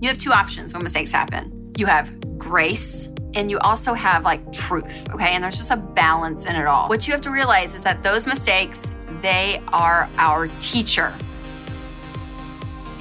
you have two options when mistakes happen. You have grace and you also have like truth, okay? And there's just a balance in it all. What you have to realize is that those mistakes, they are our teacher.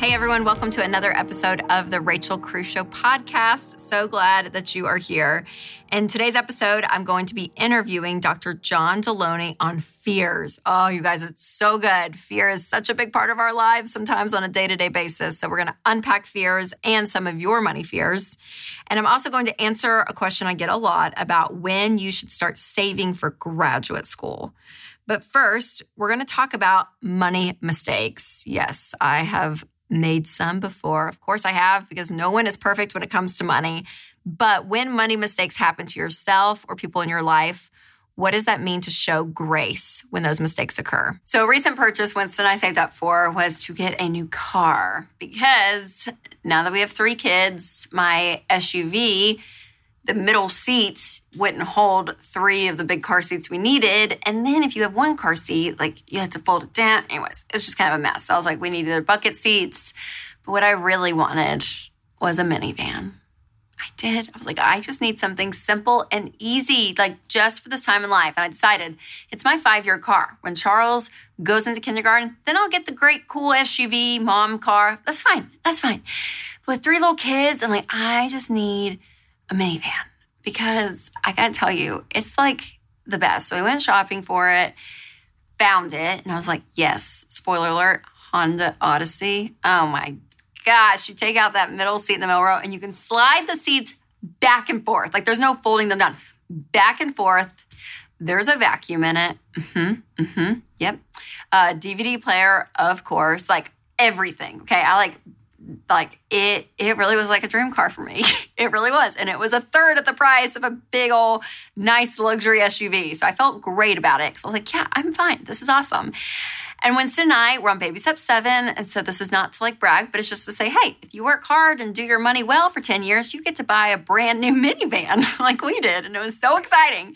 Hey everyone, welcome to another episode of the Rachel Cruze Show podcast. So glad that you are here. In today's episode, I'm going to be interviewing Dr. John Delony on fears. Oh, you guys, it's so good. Fear is such a big part of our lives, sometimes on a day to day basis. So, we're going to unpack fears and some of your money fears. And I'm also going to answer a question I get a lot about when you should start saving for graduate school. But first, we're going to talk about money mistakes. Yes, I have made some before. Of course, I have, because no one is perfect when it comes to money. But when money mistakes happen to yourself or people in your life, what does that mean to show grace when those mistakes occur? So, a recent purchase Winston I saved up for was to get a new car because now that we have three kids, my SUV the middle seats wouldn't hold three of the big car seats we needed. And then if you have one car seat, like you had to fold it down. Anyways, it was just kind of a mess. So I was like, we need needed bucket seats. But what I really wanted was a minivan. I did. I was like, I just need something simple and easy, like just for this time in life. And I decided it's my five year car. When Charles goes into kindergarten, then I'll get the great, cool SUV mom car. That's fine. That's fine. With three little kids, I'm like, I just need a minivan because I gotta tell you, it's like the best. So we went shopping for it, found it, and I was like, yes, spoiler alert, Honda Odyssey. Oh my gosh, you take out that middle seat in the middle row and you can slide the seats back and forth. Like there's no folding them down, back and forth. There's a vacuum in it. Mm-hmm. Mm-hmm. Yep. Uh, DVD player, of course. Like everything. Okay. I like like it it really was like a dream car for me. it really was. And it was a third of the price of a big old nice luxury SUV. So I felt great about it. Cause I was like, yeah, I'm fine. This is awesome. And Winston and I were on baby step seven. And so this is not to like brag, but it's just to say, hey, if you work hard and do your money well for 10 years, you get to buy a brand new minivan like we did. And it was so exciting.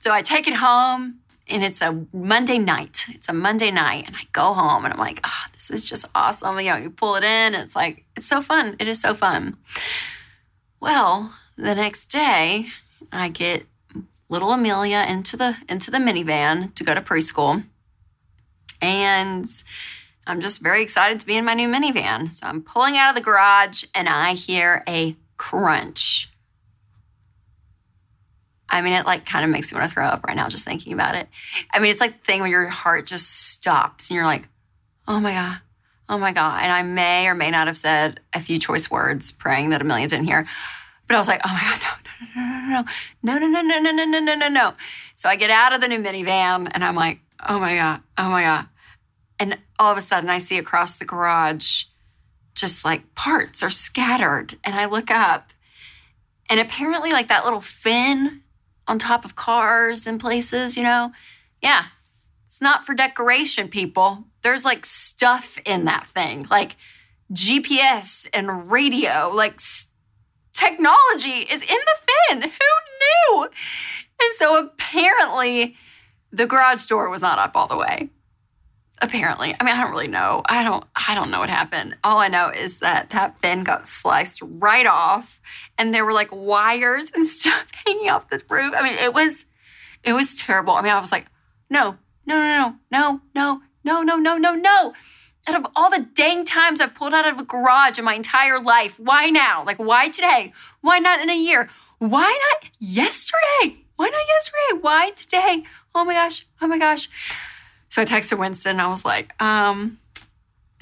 So I take it home and it's a Monday night. It's a Monday night, and I go home and I'm like, oh, this is just awesome. You know, you pull it in, it's like, it's so fun. It is so fun. Well, the next day, I get little Amelia into the into the minivan to go to preschool. And I'm just very excited to be in my new minivan. So I'm pulling out of the garage and I hear a crunch I mean, it like kind of makes me want to throw up right now just thinking about it. I mean, it's like the thing where your heart just stops and you're like, oh my God, oh my God. And I may or may not have said a few choice words praying that Amelia didn't hear. But I was like, oh my God, no, no, no, no, no, no, no, no, no, no, no, no, no, no. So I get out of the new minivan and I'm like, oh my God, oh my God. And all of a sudden I see across the garage just like parts are scattered. And I look up and apparently like that little fin on top of cars and places, you know? Yeah, it's not for decoration, people. There's like stuff in that thing, like GPS and radio, like technology is in the fin. Who knew? And so apparently the garage door was not up all the way. Apparently. I mean, I don't really know. I don't I don't know what happened. All I know is that that fin got sliced right off and there were like wires and stuff hanging off this roof. I mean, it was it was terrible. I mean, I was like, no, no, no, no, no, no, no, no, no, no. Out of all the dang times I've pulled out of a garage in my entire life, why now? Like, why today? Why not in a year? Why not yesterday? Why not yesterday? Why today? Oh my gosh. Oh my gosh. So I texted Winston. I was like, um,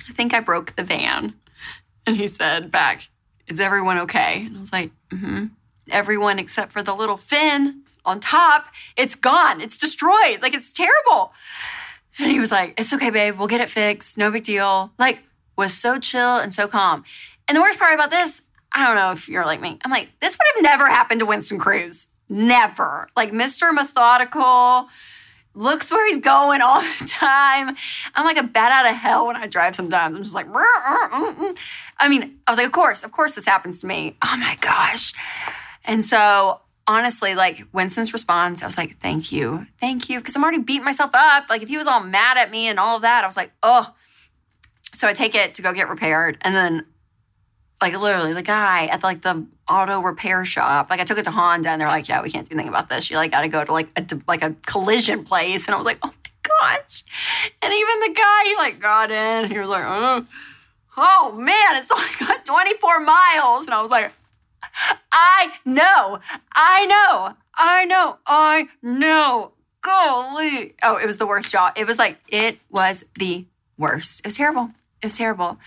I think I broke the van. And he said back, is everyone okay? And I was like, mm-hmm. Everyone except for the little fin on top, it's gone. It's destroyed. Like it's terrible. And he was like, it's okay, babe. We'll get it fixed. No big deal. Like, was so chill and so calm. And the worst part about this, I don't know if you're like me. I'm like, this would have never happened to Winston Cruze. Never. Like Mr. Methodical, looks where he's going all the time. I'm like a bat out of hell when I drive sometimes. I'm just like, I mean, I was like, of course, of course this happens to me. Oh my gosh. And so honestly, like Winston's response, I was like, thank you. Thank you. Because I'm already beating myself up. Like if he was all mad at me and all of that, I was like, oh. So I take it to go get repaired. And then like literally the guy at like the auto repair shop. Like I took it to Honda and they're like, yeah, we can't do anything about this. You like got to go to like a like a collision place. And I was like, oh my gosh. And even the guy, he like got in. He was like, oh, oh man, it's only got 24 miles. And I was like, I know, I know, I know, I know. Golly. Oh, it was the worst job. It was like, it was the worst. It was terrible. It was terrible.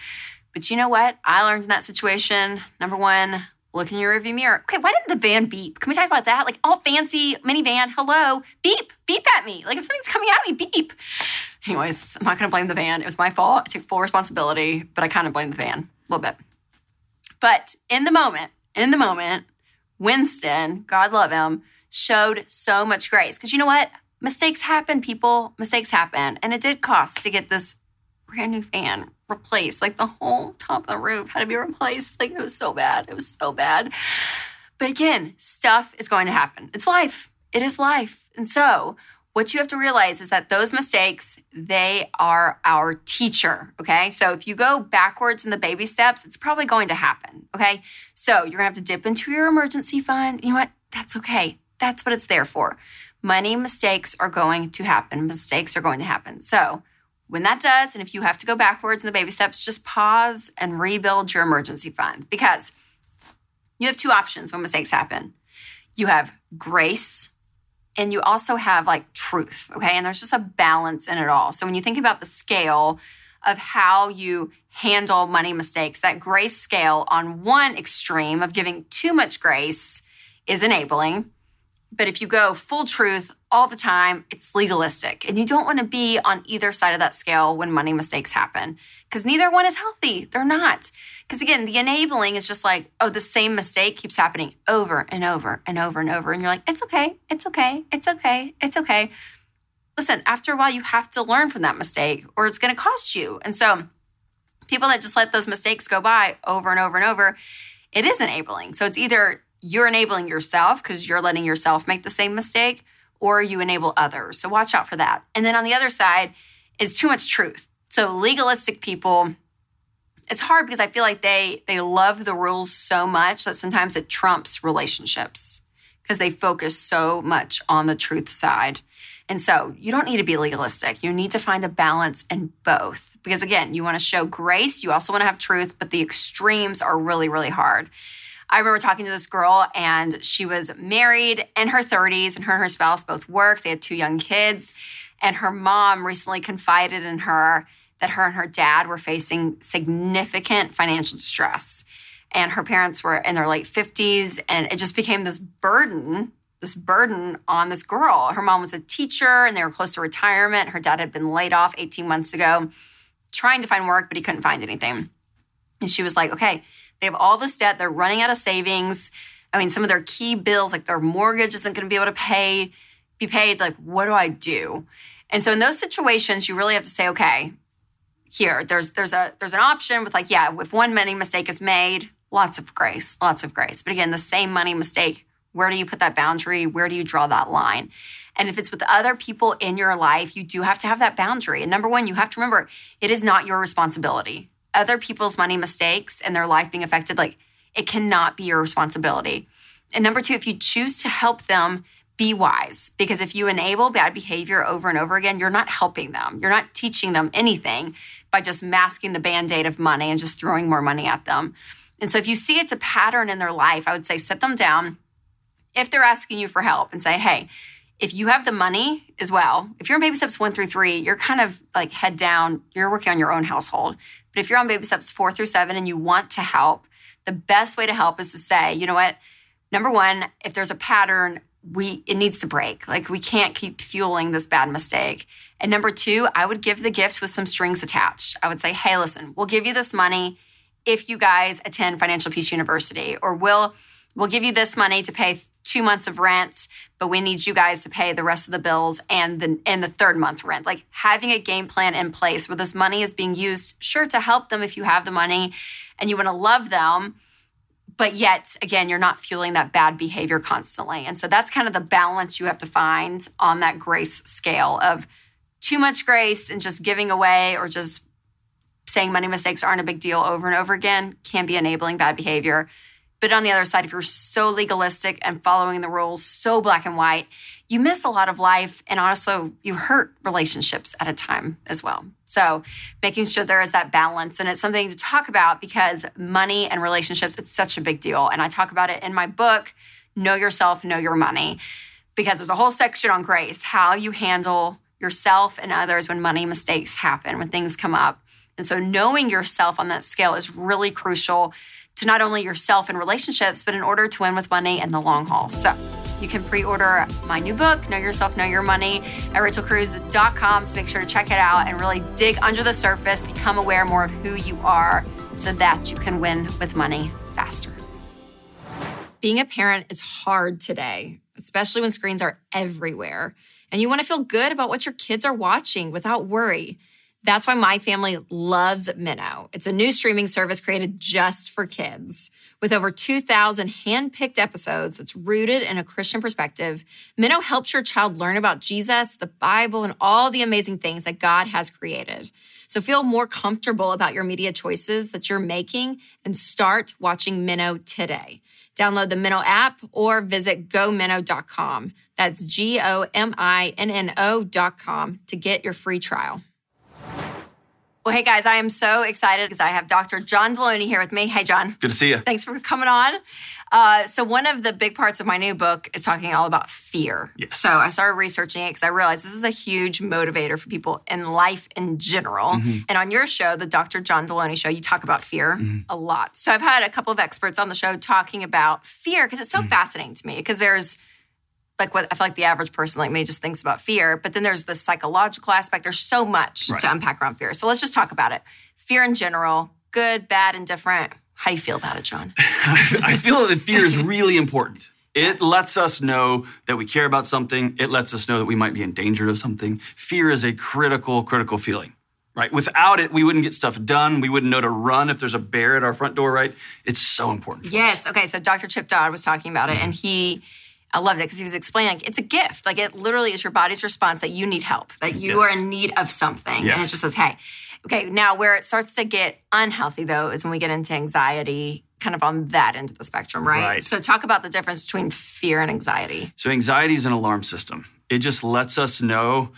But you know what? I learned in that situation number one, look in your rearview mirror. Okay, why didn't the van beep? Can we talk about that? Like, all fancy minivan, hello, beep, beep at me. Like, if something's coming at me, beep. Anyways, I'm not gonna blame the van. It was my fault. I took full responsibility, but I kind of blame the van a little bit. But in the moment, in the moment, Winston, God love him, showed so much grace. Because you know what? Mistakes happen, people. Mistakes happen. And it did cost to get this brand new fan replaced. Like the whole top of the roof had to be replaced. Like it was so bad. It was so bad. But again, stuff is going to happen. It's life. It is life. And so, what you have to realize is that those mistakes, they are our teacher. Okay. So, if you go backwards in the baby steps, it's probably going to happen. Okay. So, you're going to have to dip into your emergency fund. You know what? That's okay. That's what it's there for. Money mistakes are going to happen. Mistakes are going to happen. So, when that does, and if you have to go backwards in the baby steps, just pause and rebuild your emergency fund because you have two options when mistakes happen. You have grace and you also have like truth, okay? And there's just a balance in it all. So when you think about the scale of how you handle money mistakes, that grace scale on one extreme of giving too much grace is enabling. But if you go full truth all the time, it's legalistic. And you don't want to be on either side of that scale when money mistakes happen because neither one is healthy. They're not. Because again, the enabling is just like, oh, the same mistake keeps happening over and over and over and over. And you're like, it's okay, it's okay, it's okay, it's okay. Listen, after a while, you have to learn from that mistake or it's going to cost you. And so, people that just let those mistakes go by over and over and over, it is enabling. So, it's either you're enabling yourself because you're letting yourself make the same mistake, or you enable others. So watch out for that. And then on the other side is too much truth. So legalistic people, it's hard because I feel like they they love the rules so much that sometimes it trumps relationships because they focus so much on the truth side. And so you don't need to be legalistic. You need to find a balance in both. Because again, you want to show grace, you also want to have truth, but the extremes are really, really hard. I remember talking to this girl, and she was married in her 30s, and her and her spouse both work. They had two young kids. And her mom recently confided in her that her and her dad were facing significant financial stress. And her parents were in their late 50s, and it just became this burden this burden on this girl. Her mom was a teacher and they were close to retirement. Her dad had been laid off 18 months ago, trying to find work, but he couldn't find anything. And she was like, okay, they have all this debt. They're running out of savings. I mean, some of their key bills, like their mortgage isn't going to be able to pay, be paid. Like, what do I do? And so in those situations, you really have to say, okay, here, there's there's a there's an option with like, yeah, if one money mistake is made, lots of grace, lots of grace. But again, the same money mistake, where do you put that boundary? Where do you draw that line? And if it's with other people in your life, you do have to have that boundary. And number one, you have to remember it is not your responsibility other people's money mistakes and their life being affected, like it cannot be your responsibility. And number two, if you choose to help them, be wise because if you enable bad behavior over and over again, you're not helping them. You're not teaching them anything by just masking the band aid of money and just throwing more money at them. And so if you see it's a pattern in their life, I would say sit them down if they're asking you for help and say, hey, if you have the money as well, if you're in baby steps one through three, you're kind of like head down, you're working on your own household. But if you're on baby steps four through seven and you want to help, the best way to help is to say, you know what? Number one, if there's a pattern, we it needs to break. Like we can't keep fueling this bad mistake. And number two, I would give the gift with some strings attached. I would say, hey, listen, we'll give you this money if you guys attend Financial Peace University, or we'll we'll give you this money to pay two months of rent, but we need you guys to pay the rest of the bills and the and the third month rent. Like having a game plan in place where this money is being used, sure, to help them if you have the money and you want to love them. But yet, again, you're not fueling that bad behavior constantly. And so that's kind of the balance you have to find on that grace scale of too much grace and just giving away or just saying money mistakes aren't a big deal over and over again can be enabling bad behavior. But on the other side, if you're so legalistic and following the rules so black and white, you miss a lot of life and also you hurt relationships at a time as well. So, making sure there is that balance and it's something to talk about because money and relationships it's such a big deal and I talk about it in my book Know Yourself, Know Your Money because there's a whole section on grace, how you handle yourself and others when money mistakes happen, when things come up. And so knowing yourself on that scale is really crucial to not only yourself and relationships, but in order to win with money in the long haul. So you can pre order my new book, Know Yourself, Know Your Money, at rachelcruze.com. So make sure to check it out and really dig under the surface, become aware more of who you are so that you can win with money faster. Being a parent is hard today, especially when screens are everywhere. And you want to feel good about what your kids are watching without worry. That's why my family loves Minno. It's a new streaming service created just for kids. With over 2,000 hand-picked episodes that's rooted in a Christian perspective, Minno helps your child learn about Jesus, the Bible, and all the amazing things that God has created. So feel more comfortable about your media choices that you're making and start watching Minno today. Download the Minno app or visit gominno.com. That's G O M I N N O.com to get your free trial. Well, hey guys, I am so excited because I have Dr. John Delony here with me. Hey, John. Good to see you. Thanks for coming on. Uh, so, one of the big parts of my new book is talking all about fear. Yes. So, I started researching it because I realized this is a huge motivator for people in life in general. Mm-hmm. And on your show, the Dr. John Delony show, you talk about fear Mm-hmm. a lot. So, I've had a couple of experts on the show talking about fear because it's so Mm-hmm. fascinating to me because there's like what I feel like the average person like me just thinks about fear, but then there's the psychological aspect. There's so much Right. to unpack around fear. So let's just talk about it. Fear in general, good, bad, and different. How do you feel about it, John? I feel that fear is really important. It lets us know that we care about something. It lets us know that we might be in danger of something. Fear is a critical, critical feeling, right? Without it, we wouldn't get stuff done. We wouldn't know to run if there's a bear at our front door, right? It's so important. for us. Yes. Okay. So Dr. Chip Dodd was talking about it, mm-hmm. and he, I loved it because he was explaining like it's a gift. Like it literally is your body's response that you need help, that you Yes. are in need of something, and it just says, "Hey." Okay. Now, where it starts to get unhealthy though is when we get into anxiety, kind of on that end of the spectrum, right? Right. So talk about the difference between fear and anxiety. So anxiety is an alarm system. It just lets us know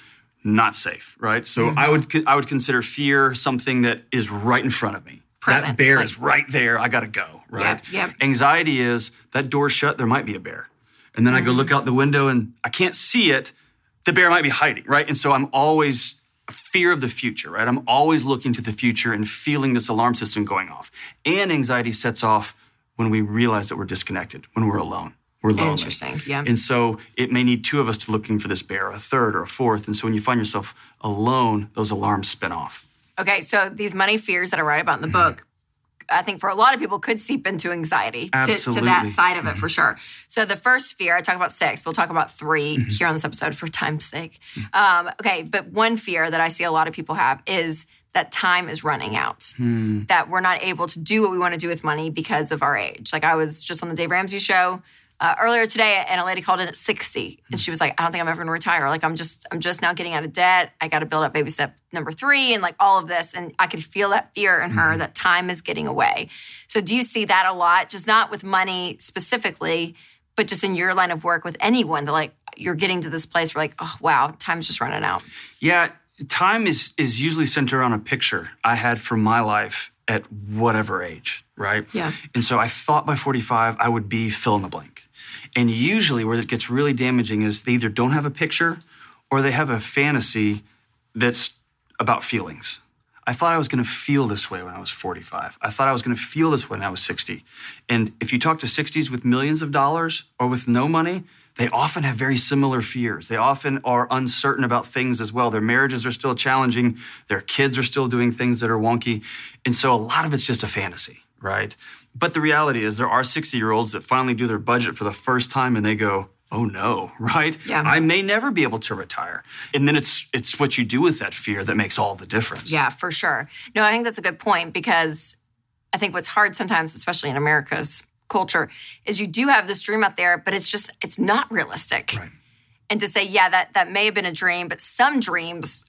not safe, right? So Mm-hmm. I would I would consider fear something that is right in front of me. Presence, that bear like- is right there. I got to go, right? Yep, yep. Anxiety is that door's shut, there might be a bear. And then I go look out the window and I can't see it. The bear might be hiding, right? And so I'm always fear of the future, right? I'm always looking to the future and feeling this alarm system going off. And anxiety sets off when we realize that we're disconnected, when we're alone. We're lonely. Interesting. Yeah. And so it may need two of us to looking for this bear, a third or a fourth. And so when you find yourself alone, those alarms spin off. Okay, so these money fears that I write about in the Mm-hmm. book, I think for a lot of people could seep into anxiety to, to that Mm-hmm. side of it for sure. So the first fear, I talk about six, we'll talk about 3 Mm-hmm. here on this episode for time's sake. Um, okay, but one fear that I see a lot of people have is that time is running out, Hmm. that we're not able to do what we want to do with money because of our age. Like I was just on the Dave Ramsey show. Uh, earlier today, and a lady called in at 60, and she was like, "I don't think I'm ever going to retire. Like, I'm just, I'm just now getting out of debt. I got to build up baby step number three, and like all of this." And I could feel that fear in her that time is getting away. So, do you see that a lot? Just not with money specifically, but just in your line of work with anyone that like you're getting to this place where like, oh wow, time's just running out. Yeah, time is is usually centered on a picture I had for my life at whatever age, right? Yeah. And so I thought by 45 I would be fill in the blank. And usually where it gets really damaging is they either don't have a picture or they have a fantasy that's about feelings. I thought I was going to feel this way when I was 45. I thought I was going to feel this way when I was 60. And if you talk to 60s with millions of dollars or with no money, they often have very similar fears. They often are uncertain about things as well. Their marriages are still challenging. Their kids are still doing things that are wonky. And so a lot of it's just a fantasy, right? But the reality is there are 60 year olds that finally do their budget for the first time and they go, oh no, right? Yeah. I may never be able to retire. And then it's it's what you do with that fear that makes all the difference. Yeah, for sure. No, I think that's a good point because I think what's hard sometimes, especially in America's culture, is you do have this dream out there, but it's just it's not realistic. Right. And to say, yeah, that that may have been a dream, but some dreams,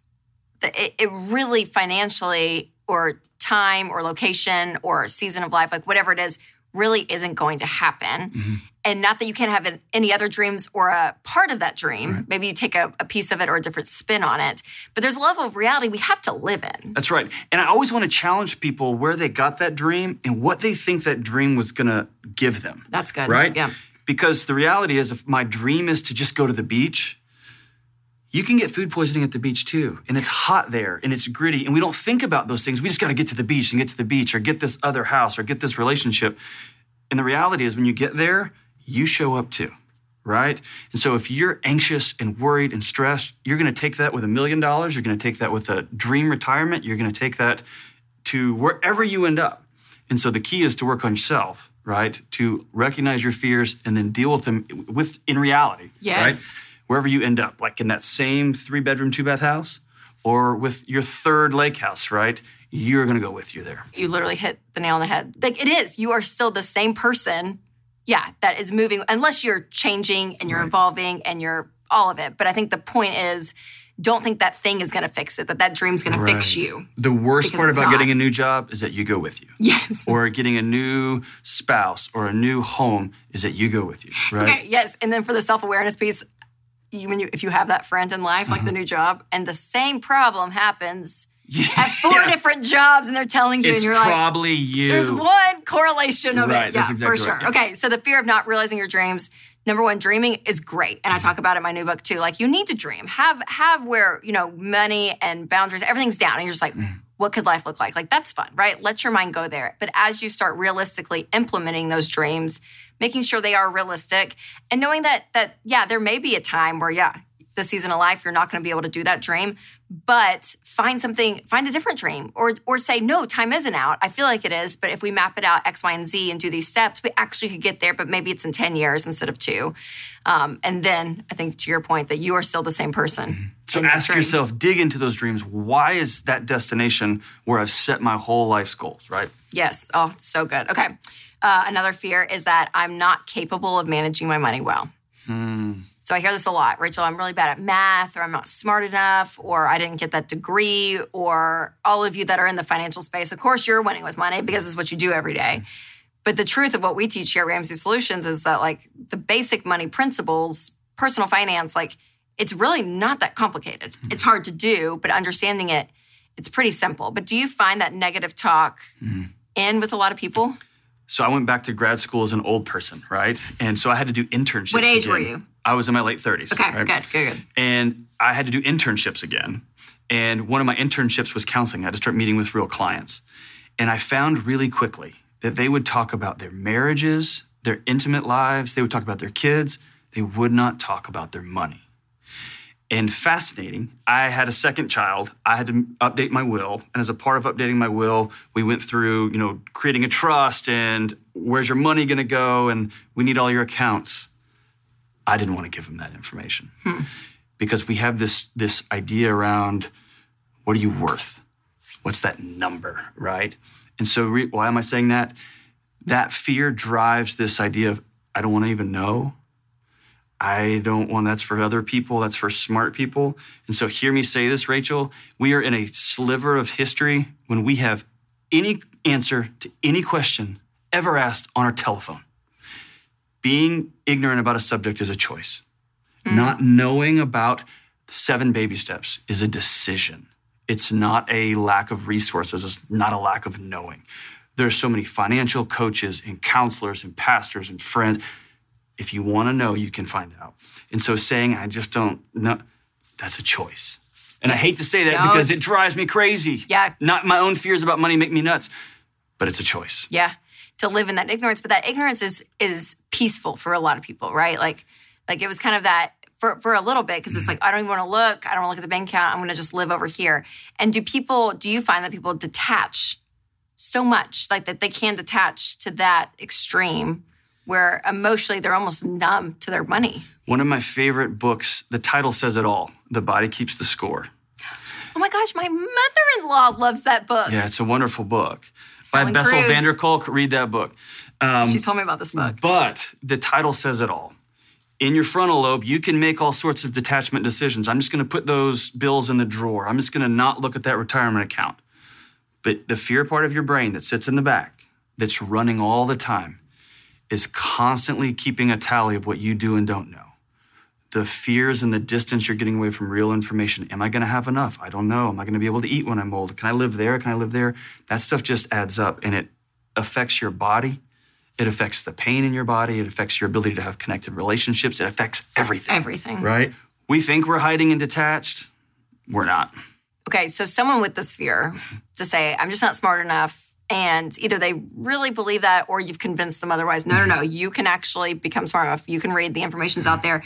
that it, it really financially or time or location or season of life, like whatever it is, really isn't going to happen. Mm-hmm. And not that you can't have any other dreams or a part of that dream. Maybe you take a, a, piece of it or a different spin on it. But there's a level of reality we have to live in. That's right. And I always want to challenge people where they got that dream and what they think that dream was going to give them. That's good. Right? Yeah. Because the reality is, if my dream is to just go to the beach, you can get food poisoning at the beach too. And it's hot there and it's gritty. And we don't think about those things. We just got to get to the beach and get to the beach or get this other house or get this relationship. And the reality is, when you get there, you show up too, right? And so if you're anxious and worried and stressed, you're going to take that with a million dollars. You're going to take that with a dream retirement. You're going to take that to wherever you end up. And so the key is to work on yourself, right? To recognize your fears and then deal with them with in reality, yes. right? Wherever you end up, like in that same three bedroom, two bath house or with your third lake house, right? You're going to go with you there. You literally hit the nail on the head. Like it is, you are still the same person. Yeah, that is moving, unless you're changing and you're right. evolving and you're all of it. But I think the point is, don't think that thing is going to fix it, that that dream's going right. to fix you. The worst part about not. getting a new job is that you go with you. Yes. Or getting a new spouse or a new home is that you go with you, right? Okay, yes. And then for the self awareness piece, you, when you if you have that friend in life, like mm-hmm. the new job, and the same problem happens yeah. at four different jobs, and they're telling you, it's and you're probably like, you. There's one correlation of right, it, yeah, exactly for sure. Right, yeah. Okay, so the fear of not realizing your dreams. Number one, dreaming is great, and I talk about it in my new book too. Like you need to dream, have have where you know money and boundaries, everything's down, and you're just like. Mm. What could life look like? Like, that's fun, right? Let your mind go there. But as you start realistically implementing those dreams, making sure they are realistic and knowing that that yeah there may be a time where yeah the season of life you're not going to be able to do that dream. But find something find a different dream or or say no time isn't out. I feel like it is but if we map it out x y and z and do these steps we actually could get there but maybe it's in 10 years instead of two. Um, and then i think to your point that you are still the same person mm-hmm. so ask yourself dig into those dreams. Why is that destination where i've set my whole life's goals right? Yes. Oh so good. Okay. Uh, another fear is that i'm not capable of managing my money well. Hmm. So I hear this a lot. Rachel, I'm really bad at math, or I'm not smart enough, or I didn't get that degree, or all of you that are in the financial space, of course, you're winning with money because it's what you do every day. But the truth of what we teach here at Ramsey Solutions is that, like, the basic money principles, personal finance, like, it's really not that complicated. Mm-hmm. It's hard to do, but understanding it, it's pretty simple. But do you find that negative talk mm-hmm. in with a lot of people? So I went back to grad school as an old person, right? And so I had to do internships. What age again. were you? I was in my late 30s. Okay, right? good, good, good. And I had to do internships again. And one of my internships was counseling. I had to start meeting with real clients. And I found really quickly that they would talk about their marriages, their intimate lives, they would talk about their kids, they would not talk about their money and fascinating. I had a second child. I had to update my will, and as a part of updating my will, we went through, you know, creating a trust and where's your money going to go, and we need all your accounts. I didn't want to give him that information hmm. because we have this this idea around what are you worth? What's that number, right? And so, re- why am I saying that? That fear drives this idea of I don't want to even know. I don't want that's for other people, that's for smart people. And so hear me say this, Rachel. We are in a sliver of history when we have any answer to any question ever asked on our telephone. Being ignorant about a subject is a choice. Mm. Not knowing about seven baby steps is a decision. It's not a lack of resources, it's not a lack of knowing. There's so many financial coaches and counselors and pastors and friends if you want to know, you can find out. And so saying, I just don't know, that's a choice. And I hate to say that no, because it drives me crazy. Yeah. Not my own fears about money make me nuts, but it's a choice. Yeah. To live in that ignorance. But that ignorance is is peaceful for a lot of people, right? Like like it was kind of that for, for a little bit because it's mm-hmm. like I don't even want to look. I don't want to look at the bank account. I'm going to just live over here. And do people? Do you find that people detach so much, like that they can detach to that extreme, where emotionally they're almost numb to their money. One of my favorite books, the title says it all The Body Keeps the Score. Oh my gosh, my mother in law loves that book. Yeah, it's a wonderful book. By Bessel van der Kolk, read that book. Um, she told me about this book. But the title says it all. In your frontal lobe, you can make all sorts of detachment decisions. I'm just going to put those bills in the drawer. I'm just going to not look at that retirement account. But the fear part of your brain that sits in the back, that's running all the time, is constantly keeping a tally of what you do and don't know. The fears and the distance you're getting away from real information. Am I going to have enough? I don't know. Am I going to be able to eat when I'm old? Can I live there? Can I live there? That stuff just adds up and it affects your body. It affects the pain in your body. It affects your ability to have connected relationships. It affects everything. Everything. Right? We think we're hiding and detached. We're not. Okay, so someone with this fear to say, I'm just not smart enough, and either they really believe that or you've convinced them otherwise. No, no, mm-hmm. no, you can actually become smart enough. You can read the information's out mm-hmm. there.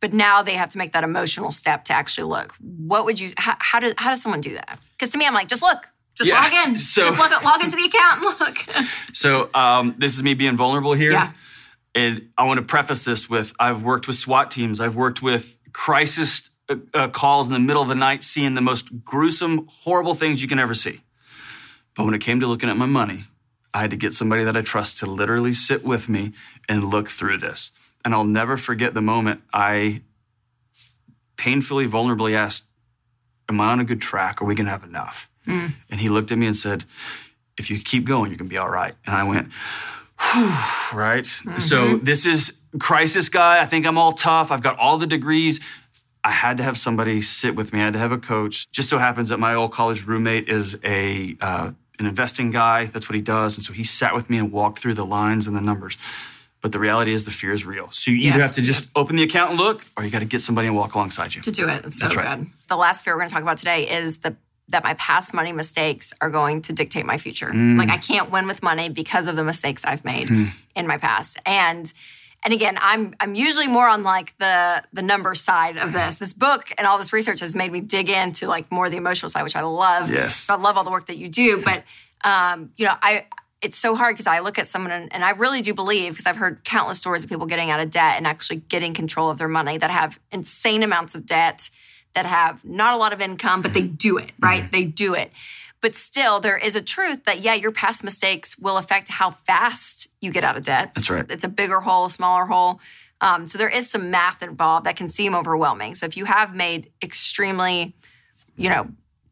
But now they have to make that emotional step to actually look. What would you, how, how, does, how does someone do that? Because to me, I'm like, just look. Just Yeah, log in. so- just log, log into the account and look. So um, this is me being vulnerable here. Yeah. And I want to preface this with I've worked with SWAT teams. I've worked with crisis uh, uh, calls in the middle of the night, seeing the most gruesome, horrible things you can ever see. But when it came to looking at my money, I had to get somebody that I trust to literally sit with me and look through this. And I'll never forget the moment I painfully, vulnerably asked, Am I on a good track? Are we going to have enough? And he looked at me and said, If you keep going, you're going to be all right. And I went, Whew, right? So this is crisis guy. I think I'm all tough. I've got all the degrees. I had to have somebody sit with me. I had to have a coach. Just so happens that my old college roommate is a uh, an investing guy. That's what he does. And so he sat with me and walked through the lines and the numbers. But the reality is the fear is real. So you either Yeah. have to just open the account and look, or you got to get somebody and walk alongside you. to do it. It's so That's right. good. The last fear we're going to talk about today is the that my past money mistakes are going to dictate my future. Like I can't win with money because of the mistakes I've made in my past. And and again, I'm I'm usually more on like the the number side of this. This book and all this research has made me dig into like more the emotional side, which I love. Yes. So I love all the work that you do, but um, you know, I it's so hard because I look at someone and, and I really do believe because I've heard countless stories of people getting out of debt and actually getting control of their money that have insane amounts of debt, that have not a lot of income, but they do it, right? They do it. But still, there is a truth that, yeah, your past mistakes will affect how fast you get out of debt. That's right. It's a bigger hole, a smaller hole. Um, so there is some math involved that can seem overwhelming. So if you have made extremely, you know,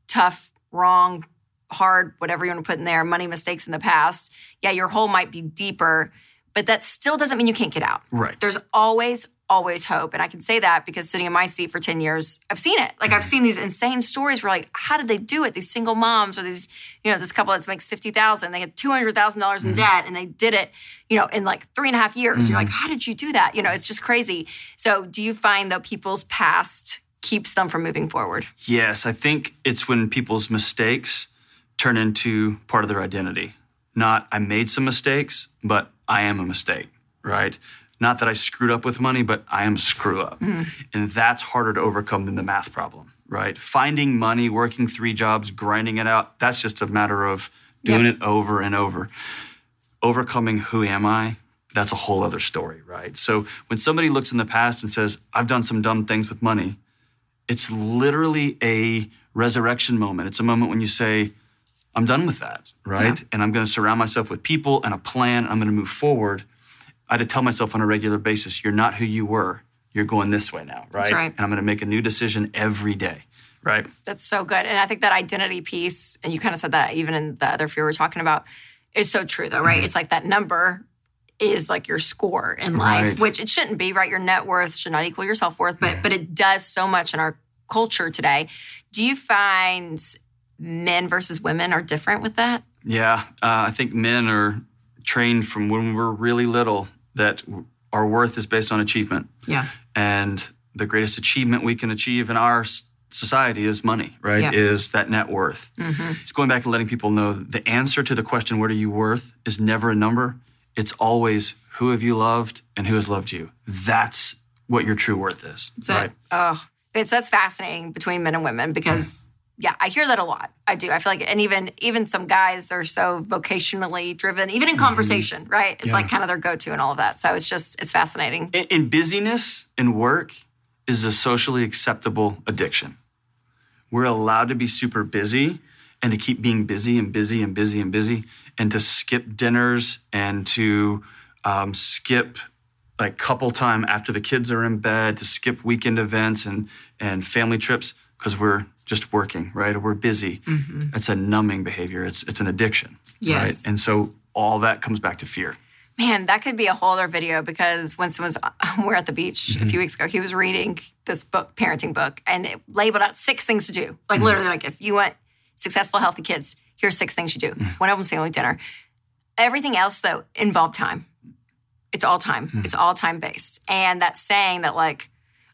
tough, wrong, hard, whatever you want to put in there, money mistakes in the past, yeah, your hole might be deeper, but that still doesn't mean you can't get out. Right. There's always, always hope. And I can say that because sitting in my seat for 10 years, I've seen it. Like I've mm-hmm. seen these insane stories where like, how did they do it? These single moms or these, you know, this couple that makes 50,000, they had $200,000 in mm-hmm. debt and they did it, you know, in like three and a half years. You're like, mm-hmm. how did you do that? You know, it's just crazy. So do you find that people's past keeps them from moving forward? Yes, I think it's when people's mistakes turn into part of their identity. Not I made some mistakes, but I am a mistake, right? Not that I screwed up with money, but I am a screw up. Mm. And that's harder to overcome than the math problem, right? Finding money, working three jobs, grinding it out, that's just a matter of doing Yep. it over and over. Overcoming who am I, that's a whole other story, right? So when somebody looks in the past and says, I've done some dumb things with money, it's literally a resurrection moment. It's a moment when you say, I'm done with that, right? Yeah. And I'm going to surround myself with people and a plan. I'm going to move forward. I had to tell myself on a regular basis, you're not who you were. You're going this way now, right? Right. And I'm going to make a new decision every day, right? That's so good. And I think that identity piece, and you kind of said that even in the other fear we are talking about, is so true though, right? Mm-hmm. It's like that number is like your score in life, Right. which it shouldn't be, right? Your net worth should not equal your self worth, but but it does so much in our culture today. Do you find men versus women are different with that? Yeah, uh, I think men are trained from when we're really little that our worth is based on achievement. Yeah. And the greatest achievement we can achieve in our society is money, right? Yeah. Is that net worth. It's going back and letting people know the answer to the question, what are you worth, is never a number. It's always who have you loved and who has loved you. That's what your true worth is. So, oh, it's that's fascinating between men and women because yeah, I hear that a lot. I do. I feel like, and even even some guys, they're so vocationally driven, even in conversation, right? It's Yeah. like kind of their go to and all of that. So it's just it's fascinating. In, in busyness and work is a socially acceptable addiction. We're allowed to be super busy and to keep being busy and busy and busy and busy and to skip dinners and to um, skip like couple time after the kids are in bed, to skip weekend events and, and family trips. because we're just working, right? Or we're busy. Mm-hmm. It's a numbing behavior. It's it's an addiction, Yes. right? And so all that comes back to fear. Man, that could be a whole other video because Winston was, we are at the beach a mm-hmm. few weeks ago. He was reading this book, parenting book, and it labeled out six things to do. Like mm-hmm. literally, like if you want successful, healthy kids, here's six things you do. One of them family dinner. Everything else though involved time. It's all time. It's all time based. And that saying that like,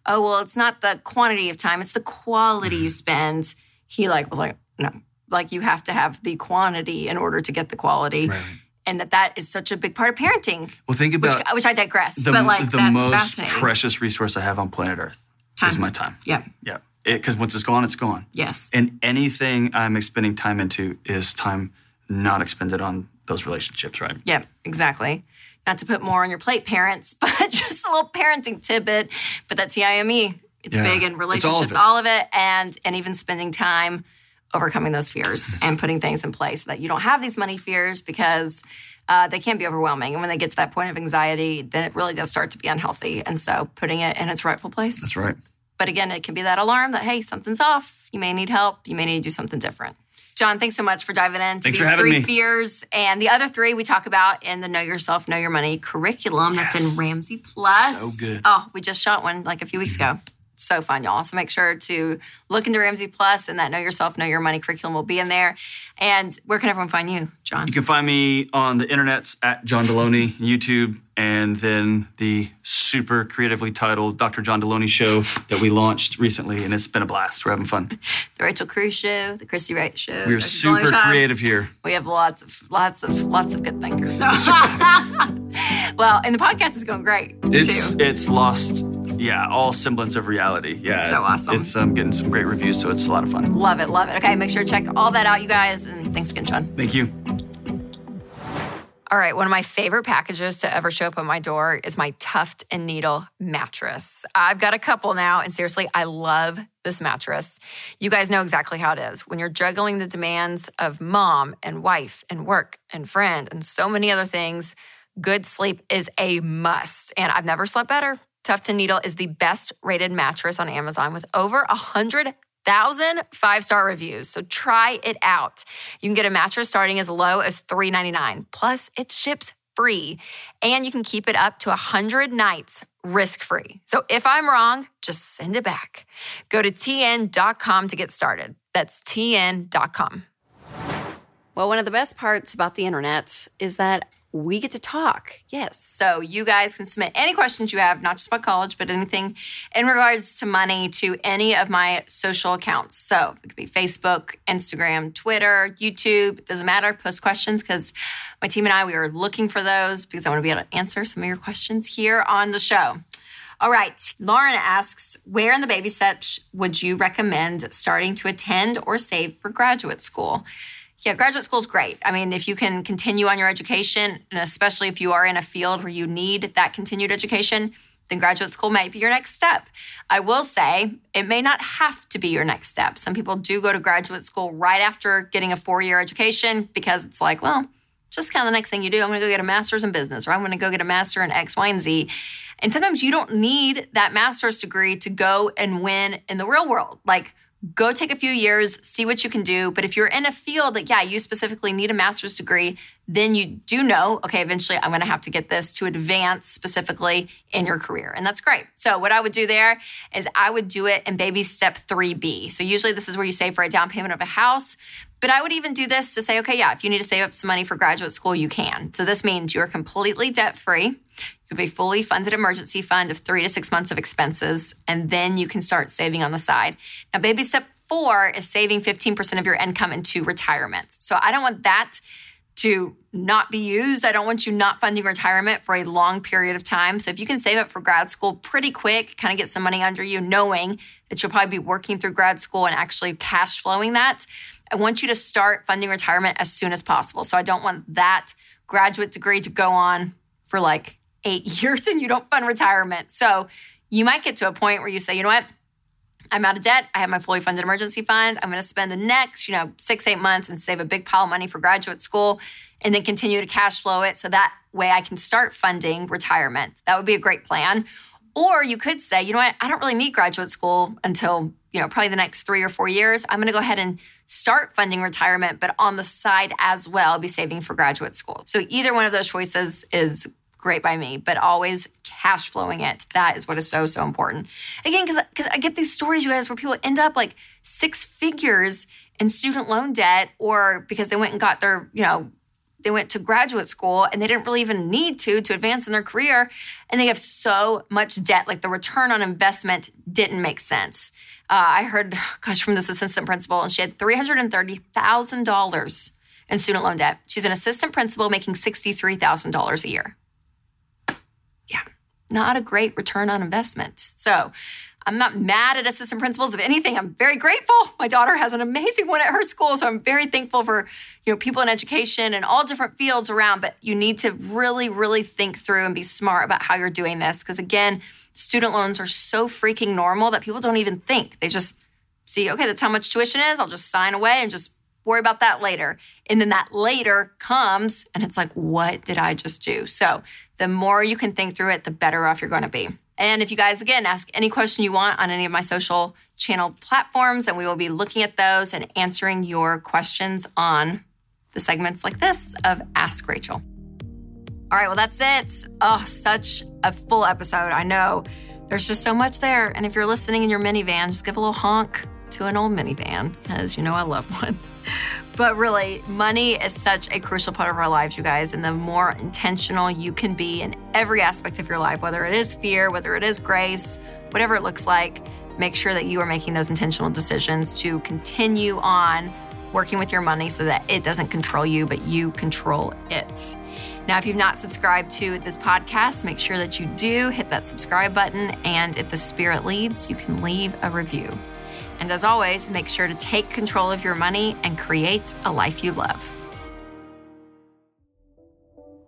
oh well, it's not the quantity of time, it's the quality you mm-hmm. spend. He like was like, no, like you have to have the quantity in order to get the quality Right. and that that is such a big part of parenting. Well, think about which I digress, the, but like the that's most fascinating. precious resource I have on planet Earth is my time. yeah. Yeah. Because once it's gone, it's gone. Yes. And anything I'm expending time into is time not expended on those relationships, right? yeah. Exactly. Not to put more on your plate, parents, but just a little parenting tidbit. But that TIME, it's Yeah. big in It's all of relationships, all of it, and and even spending time overcoming those fears and putting things in place so that you don't have these money fears because. Uh, they can be overwhelming. And when they get to that point of anxiety, then it really does start to be unhealthy. And so putting it in its rightful place. That's right. But again, it can be that alarm that, hey, something's off. You may need help. You may need to do something different. John, thanks so much for diving into Thanks these for three me. fears. And the other three we talk about in the Know Yourself, Know Your Money curriculum that's in Ramsey Plus. So good. Oh, we just shot one like a few weeks ago. So fun, y'all. So make sure to look into Ramsey Plus and that Know Yourself, Know Your Money curriculum will be in there. And where can everyone find you, John? You can find me on the internets at John Delony, YouTube, and then the super creatively titled Dr. John Delony Show that we launched recently, and it's been a blast. We're having fun. The Rachel Cruze Show, the Christy Wright Show. We're super creative here. We have lots of lots of lots of good thinkers. well, and the podcast is going great It's too. it's lost, yeah, all semblance of reality. Yeah, so awesome. It's um, getting some great reviews, so it's a lot of fun. Love it, love it. Okay, make sure to check all that out, you guys. And thanks again, John. Thank you. All right, one of my favorite packages to ever show up on my door is my Tuft and Needle mattress. I've got a couple now, and seriously, I love this mattress. You guys know exactly how it is. When you're juggling the demands of mom and wife and work and friend and so many other things, good sleep is a must. And I've never slept better. Tuft and Needle is the best rated mattress on Amazon with over a hundred thousand five star reviews. So try it out. You can get a mattress starting as low as $3.99. Plus, it ships free. And you can keep it up to 100 nights risk free. So if I'm wrong, just send it back. Go to tn.com to get started. That's tn.com. Well, one of the best parts about the internet is that we get to talk. Yes. So you guys can submit any questions you have, not just about college, but anything in regards to money to any of my social accounts. So it could be Facebook, Instagram, Twitter, YouTube. It doesn't matter. Post questions because my team and I, we are looking for those because I want to be able to answer some of your questions here on the show. All right. Lauren asks, where in the baby steps would you recommend starting to attend or save for graduate school? Yeah, graduate school is great. I mean, if you can continue on your education, and especially if you are in a field where you need that continued education, then graduate school might be your next step. I will say it may not have to be your next step. Some people do go to graduate school right after getting a four year education because it's like, well, just kind of the next thing you do. I'm going to go get a master's in business, or I'm going to go get a master in X, Y, and Z. And sometimes you don't need that master's degree to go and win in the real world. Like, go take a few years, see what you can do. But if you're in a field that, yeah, you specifically need a master's degree, then you do know, okay, eventually I'm going to have to get this to advance specifically in your career. And that's great. So, what I would do there is I would do it in baby step 3B. So, usually this is where you save for a down payment of a house. But I would even do this to say, okay, yeah, if you need to save up some money for graduate school, you can. So, this means you're completely debt free. A fully funded emergency fund of three to six months of expenses, and then you can start saving on the side. Now, baby step four is saving 15% of your income into retirement. So I don't want that to not be used. I don't want you not funding retirement for a long period of time. So if you can save up for grad school pretty quick, kind of get some money under you, knowing that you'll probably be working through grad school and actually cash flowing that, I want you to start funding retirement as soon as possible. So I don't want that graduate degree to go on for like eight years and you don't fund retirement. So you might get to a point where you say, you know what? I'm out of debt. I have my fully funded emergency fund. I'm going to spend the next, you know, six, eight months and save a big pile of money for graduate school and then continue to cash flow it. So that way I can start funding retirement. That would be a great plan. Or you could say, you know what, I don't really need graduate school until, you know, probably the next three or four years. I'm going to go ahead and start funding retirement, but on the side as well, be saving for graduate school. So either one of those choices is great by me, but always cash flowing it. That is what is so, so important. Again, because I get these stories, you guys, where people end up like six figures in student loan debt or because they went and got their, you know, they went to graduate school and they didn't really even need to to advance in their career and they have so much debt like the return on investment didn't make sense uh, i heard gosh from this assistant principal and she had $330000 in student loan debt she's an assistant principal making $63000 a year yeah not a great return on investment so I'm not mad at assistant principals. If anything, I'm very grateful. My daughter has an amazing one at her school, so I'm very thankful for you know people in education and all different fields around. But you need to really, really think through and be smart about how you're doing this because again, student loans are so freaking normal that people don't even think. They just see, okay, that's how much tuition is. I'll just sign away and just worry about that later. And then that later comes, and it's like, what did I just do? So the more you can think through it, the better off you're going to be. And if you guys, again, ask any question you want on any of my social channel platforms, and we will be looking at those and answering your questions on the segments like this of Ask Rachel. All right, well, that's it. Oh, such a full episode. I know there's just so much there. And if you're listening in your minivan, just give a little honk to an old minivan because you know I love one. But really, money is such a crucial part of our lives, you guys. And the more intentional you can be in every aspect of your life, whether it is fear, whether it is grace, whatever it looks like, make sure that you are making those intentional decisions to continue on working with your money so that it doesn't control you, but you control it. Now, if you've not subscribed to this podcast, make sure that you do hit that subscribe button. And if the spirit leads, you can leave a review. And as always, make sure to take control of your money and create a life you love.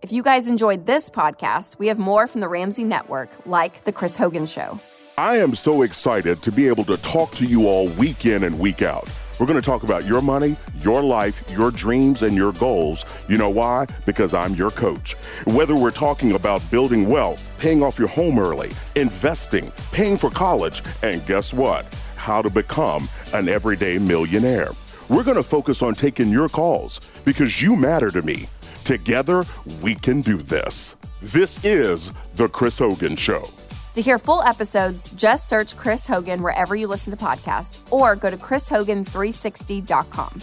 If you guys enjoyed this podcast, we have more from the Ramsey Network, like The Chris Hogan Show. I am so excited to be able to talk to you all week in and week out. We're going to talk about your money, your life, your dreams, and your goals. You know why? Because I'm your coach. Whether we're talking about building wealth, paying off your home early, investing, paying for college, and guess what? How to become an everyday millionaire. We're going to focus on taking your calls because you matter to me. Together, we can do this. This is The Chris Hogan Show. To hear full episodes, just search Chris Hogan wherever you listen to podcasts or go to ChrisHogan360.com.